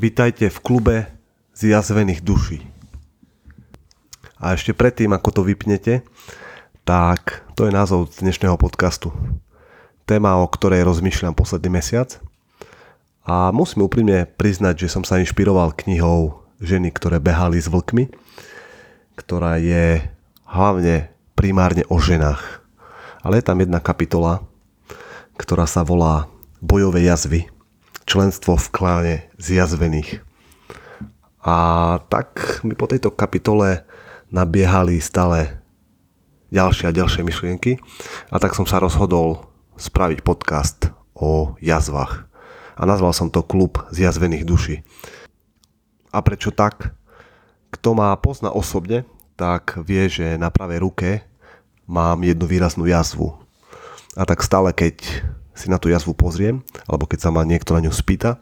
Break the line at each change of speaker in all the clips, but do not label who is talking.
Vítajte v klube zjazvených duší. A ešte predtým, ako to vypnete, tak to je názov dnešného podcastu. Téma, o ktorej rozmýšľam posledný mesiac. A musím úprimne priznať, že som sa inšpiroval knihou Ženy, ktoré behali s vlkmi, ktorá je hlavne primárne o ženách. Ale je tam jedna kapitola, ktorá sa volá Bojové jazvy, členstvo v kláne zjazvených. A tak mi po tejto kapitole nabiehali stále ďalšie a ďalšie myšlienky a tak som sa rozhodol spraviť podcast o jazvách. A nazval som to Klub zjazvených duší. A prečo tak? Kto ma pozná osobne, tak vie, že na pravej ruke mám jednu výraznú jazvu. A tak stále, keď si na tú jazvu pozriem, alebo keď sa ma niekto na ňu spýta,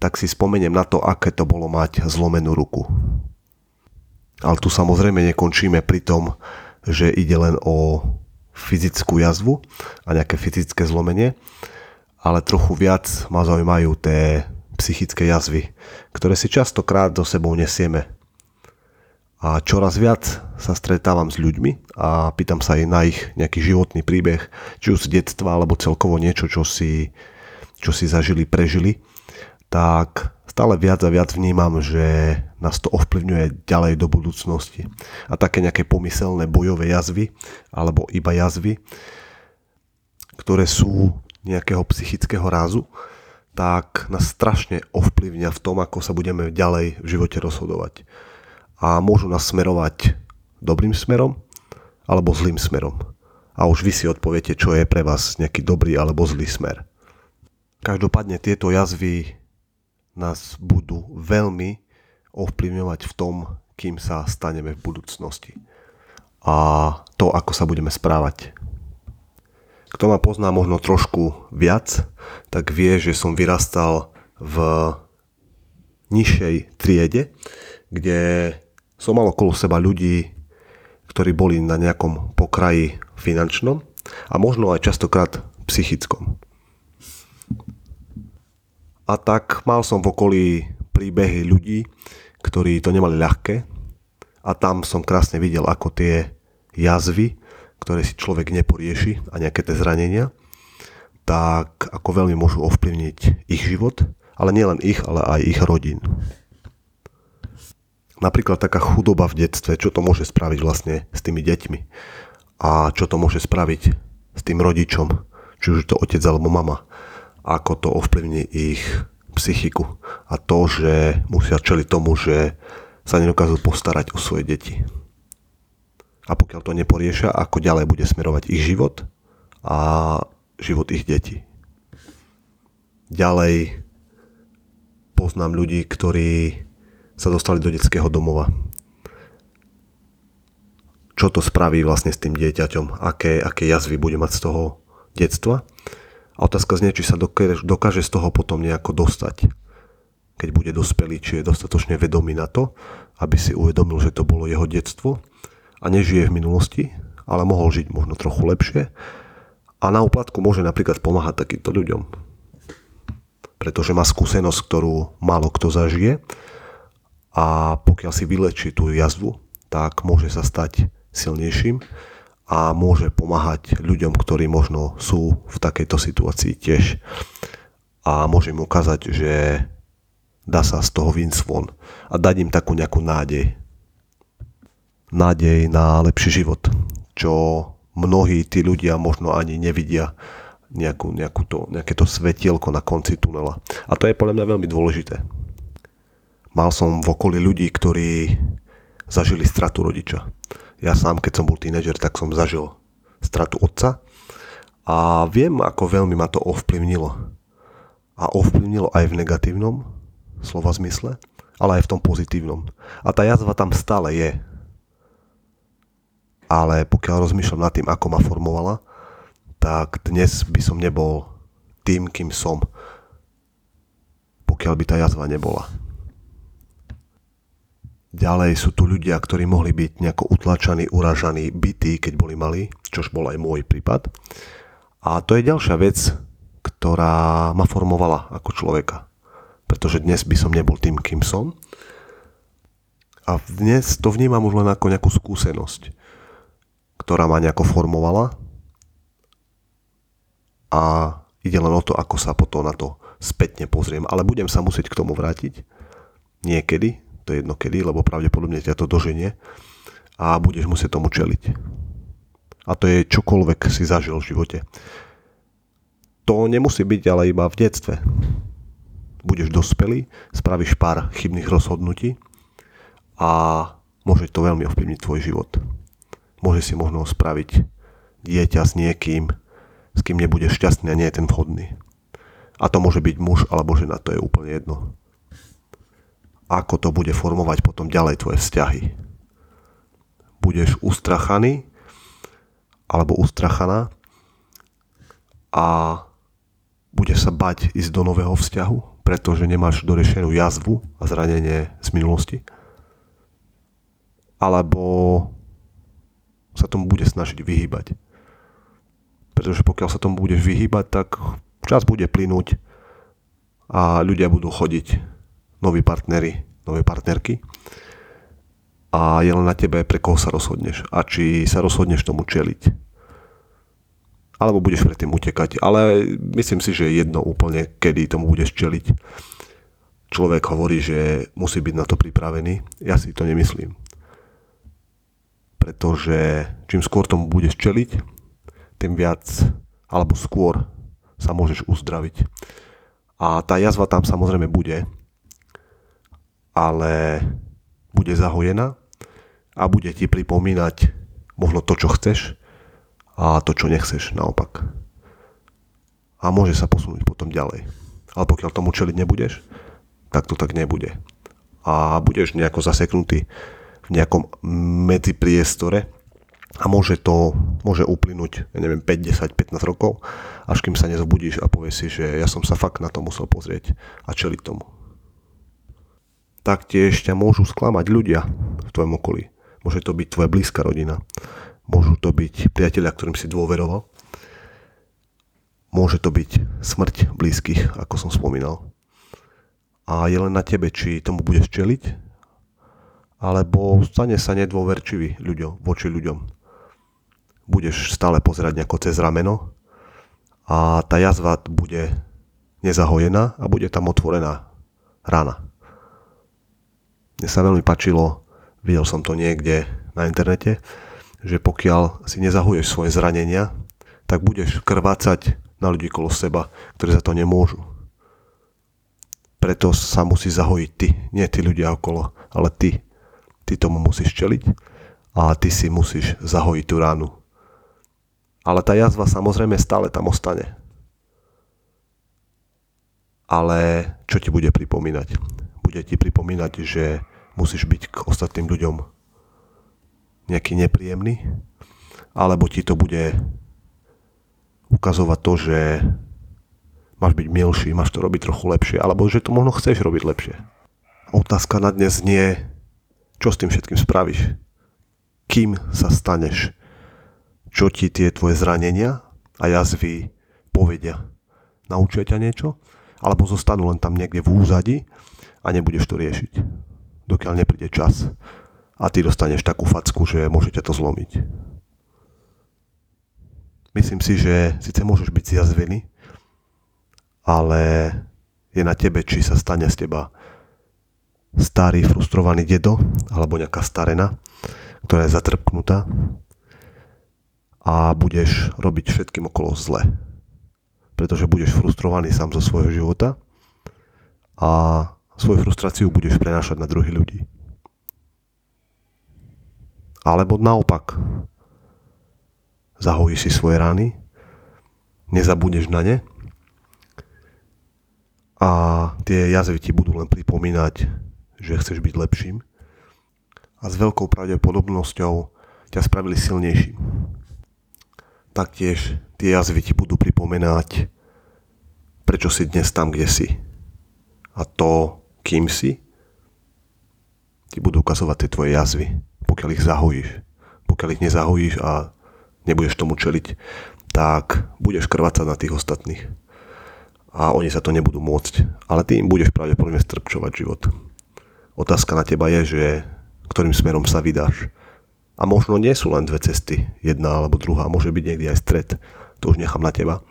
tak si spomeniem na to, aké to bolo mať zlomenú ruku. Ale tu samozrejme nekončíme pri tom, že ide len o fyzickú jazvu a nejaké fyzické zlomenie, ale trochu viac ma zaujímajú tie psychické jazvy, ktoré si častokrát do sebou nesieme a čoraz viac sa stretávam s ľuďmi a pýtam sa aj na ich nejaký životný príbeh, či už z detstva alebo celkovo niečo, čo si, čo si zažili, prežili, tak stále viac a viac vnímam, že nás to ovplyvňuje ďalej do budúcnosti. A také nejaké pomyselné bojové jazvy alebo iba jazvy, ktoré sú nejakého psychického rázu, tak nás strašne ovplyvňa v tom, ako sa budeme ďalej v živote rozhodovať a môžu nás smerovať dobrým smerom alebo zlým smerom. A už vy si odpoviete, čo je pre vás nejaký dobrý alebo zlý smer. Každopádne tieto jazvy nás budú veľmi ovplyvňovať v tom, kým sa staneme v budúcnosti. A to, ako sa budeme správať. Kto ma pozná možno trošku viac, tak vie, že som vyrastal v nižšej triede, kde som mal okolo seba ľudí, ktorí boli na nejakom pokraji finančnom a možno aj častokrát psychickom. A tak mal som v okolí príbehy ľudí, ktorí to nemali ľahké a tam som krásne videl, ako tie jazvy, ktoré si človek neporieši a nejaké tie zranenia, tak ako veľmi môžu ovplyvniť ich život, ale nielen ich, ale aj ich rodín napríklad taká chudoba v detstve, čo to môže spraviť vlastne s tými deťmi a čo to môže spraviť s tým rodičom, či už to otec alebo mama, ako to ovplyvní ich psychiku a to, že musia čeliť tomu, že sa nedokážu postarať o svoje deti. A pokiaľ to neporiešia, ako ďalej bude smerovať ich život a život ich detí. Ďalej poznám ľudí, ktorí sa dostali do detského domova. Čo to spraví vlastne s tým dieťaťom, aké, aké jazvy bude mať z toho detstva. A otázka znie, či sa dokáže, z toho potom nejako dostať. Keď bude dospelý, či je dostatočne vedomý na to, aby si uvedomil, že to bolo jeho detstvo a nežije v minulosti, ale mohol žiť možno trochu lepšie a na úplatku môže napríklad pomáhať takýmto ľuďom. Pretože má skúsenosť, ktorú málo kto zažije a pokiaľ si vylečí tú jazvu, tak môže sa stať silnejším a môže pomáhať ľuďom, ktorí možno sú v takejto situácii tiež a môže im ukázať, že dá sa z toho vynsť von a dať im takú nejakú nádej. Nádej na lepší život, čo mnohí tí ľudia možno ani nevidia nejakú, nejakú to, nejaké to svetielko na konci tunela. A to je podľa mňa veľmi dôležité. Mal som v okolí ľudí, ktorí zažili stratu rodiča. Ja sám, keď som bol tínedžer, tak som zažil stratu otca a viem, ako veľmi ma to ovplyvnilo. A ovplyvnilo aj v negatívnom slova zmysle, ale aj v tom pozitívnom. A tá jazva tam stále je. Ale pokiaľ rozmýšľam nad tým, ako ma formovala, tak dnes by som nebol tým, kým som, pokiaľ by tá jazva nebola. Ďalej sú tu ľudia, ktorí mohli byť nejako utlačaní, uražaní, bytí, keď boli malí, čož bol aj môj prípad. A to je ďalšia vec, ktorá ma formovala ako človeka. pretože dnes by som nebol tým, kým som. A dnes to vnímam už len ako nejakú skúsenosť, ktorá ma nejako formovala a ide len o to, ako sa potom na to spätne pozriem. Ale budem sa musieť k tomu vrátiť niekedy, to je jedno kedy, lebo pravdepodobne ťa to doženie a budeš musieť tomu čeliť. A to je čokoľvek si zažil v živote. To nemusí byť ale iba v detstve. Budeš dospelý, spravíš pár chybných rozhodnutí a môže to veľmi ovplyvniť tvoj život. Môže si možno spraviť dieťa s niekým, s kým nebudeš šťastný a nie je ten vhodný. A to môže byť muž alebo žena, to je úplne jedno ako to bude formovať potom ďalej tvoje vzťahy. Budeš ustrachaný alebo ustrachaná a budeš sa bať ísť do nového vzťahu, pretože nemáš dorešenú jazvu a zranenie z minulosti. Alebo sa tomu bude snažiť vyhýbať. Pretože pokiaľ sa tomu budeš vyhýbať, tak čas bude plynúť a ľudia budú chodiť noví partnery, nové partnerky a je len na tebe, pre koho sa rozhodneš a či sa rozhodneš tomu čeliť. Alebo budeš predtým utekať, ale myslím si, že je jedno úplne, kedy tomu budeš čeliť. Človek hovorí, že musí byť na to pripravený. Ja si to nemyslím. Pretože čím skôr tomu budeš čeliť, tým viac alebo skôr sa môžeš uzdraviť. A tá jazva tam samozrejme bude, ale bude zahojená a bude ti pripomínať možno to, čo chceš a to, čo nechceš naopak. A môže sa posunúť potom ďalej. Ale pokiaľ tomu čeliť nebudeš, tak to tak nebude. A budeš nejako zaseknutý v nejakom medzipriestore a môže to, môže uplynúť, ja neviem, 5, 10, 15 rokov, až kým sa nezobudíš a povieš si, že ja som sa fakt na to musel pozrieť a čeliť tomu taktiež ťa môžu sklamať ľudia v tvojom okolí. Môže to byť tvoja blízka rodina. Môžu to byť priatelia, ktorým si dôveroval. Môže to byť smrť blízkych, ako som spomínal. A je len na tebe, či tomu budeš čeliť, alebo stane sa nedôverčivý ľuďom, voči ľuďom. Budeš stále pozerať nejako cez rameno a tá jazva bude nezahojená a bude tam otvorená rána. Mne sa veľmi pačilo, videl som to niekde na internete, že pokiaľ si nezahuješ svoje zranenia, tak budeš krvácať na ľudí kolo seba, ktorí za to nemôžu. Preto sa musí zahojiť ty, nie tí ľudia okolo, ale ty. Ty tomu musíš čeliť a ty si musíš zahojiť tú ránu. Ale tá jazva samozrejme stále tam ostane. Ale čo ti bude pripomínať? Bude ti pripomínať, že musíš byť k ostatným ľuďom nejaký nepríjemný, alebo ti to bude ukazovať to, že máš byť milší, máš to robiť trochu lepšie, alebo že to možno chceš robiť lepšie. Otázka na dnes nie, čo s tým všetkým spravíš. Kým sa staneš? Čo ti tie tvoje zranenia a jazvy povedia? Naučia ťa niečo? Alebo zostanú len tam niekde v úzadi a nebudeš to riešiť, dokiaľ nepríde čas a ty dostaneš takú facku, že môžete to zlomiť. Myslím si, že síce môžeš byť zjazvený, ale je na tebe, či sa stane z teba starý, frustrovaný dedo alebo nejaká starena, ktorá je zatrpknutá a budeš robiť všetkým okolo zle. Pretože budeš frustrovaný sám zo svojho života a svoju frustráciu budeš prenášať na druhých ľudí. Alebo naopak, zahojíš si svoje rány, nezabudneš na ne a tie jazvy ti budú len pripomínať, že chceš byť lepším a s veľkou pravdepodobnosťou ťa spravili silnejším. Taktiež tie jazvy ti budú pripomínať, prečo si dnes tam, kde si. A to kým si, ti budú ukazovať tie tvoje jazvy, pokiaľ ich zahojíš. Pokiaľ ich nezahojíš a nebudeš tomu čeliť, tak budeš krvácať na tých ostatných. a oni sa to nebudú môcť. Ale ty im budeš pravdepodobne strpčovať život. Otázka na teba je, že ktorým smerom sa vydáš. A možno nie sú len dve cesty, jedna alebo druhá, môže byť niekde aj stred, to už nechám na teba.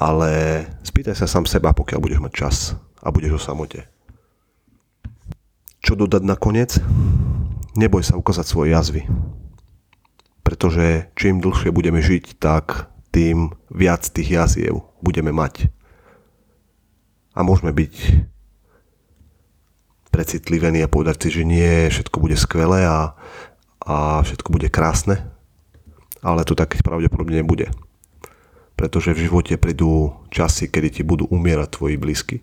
Ale spýtaj sa sám seba, pokiaľ budeš mať čas a budeš o samote. Čo dodať nakoniec? Neboj sa ukázať svoje jazvy. Pretože čím dlhšie budeme žiť, tak tým viac tých jaziev budeme mať. A môžeme byť precitlivení a povedať si, že nie, všetko bude skvelé a a všetko bude krásne, ale to tak pravdepodobne nebude. Pretože v živote prídu časy, kedy ti budú umierať tvoji blízky.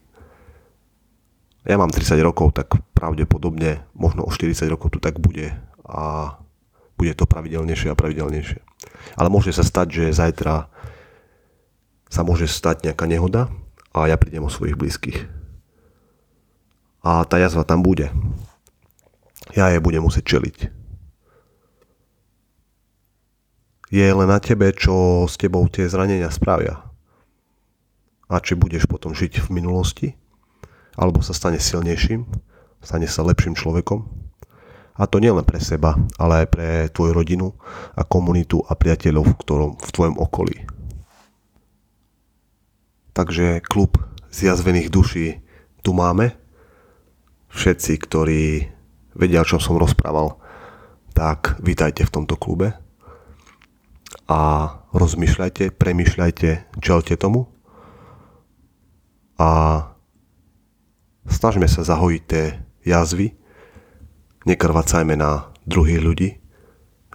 Ja mám 30 rokov, tak pravdepodobne možno o 40 rokov to tak bude a bude to pravidelnejšie a pravidelnejšie. Ale môže sa stať, že zajtra sa môže stať nejaká nehoda a ja prídem o svojich blízkych. A tá jazva tam bude. Ja je budem musieť čeliť je len na tebe, čo s tebou tie zranenia spravia. A či budeš potom žiť v minulosti, alebo sa stane silnejším, stane sa lepším človekom. A to nielen pre seba, ale aj pre tvoju rodinu a komunitu a priateľov v, ktorom, v tvojom okolí. Takže klub zjazvených duší tu máme. Všetci, ktorí vedia, o čom som rozprával, tak vítajte v tomto klube a rozmýšľajte, premýšľajte, čelte tomu a snažme sa zahojiť tie jazvy, nekrvacajme na druhých ľudí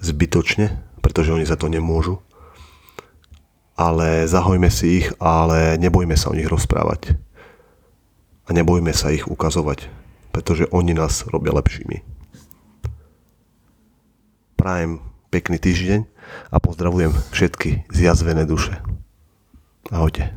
zbytočne, pretože oni za to nemôžu, ale zahojme si ich, ale nebojme sa o nich rozprávať a nebojme sa ich ukazovať, pretože oni nás robia lepšími. Prajem pekný týždeň a pozdravujem všetky zjazvené duše. Ahojte.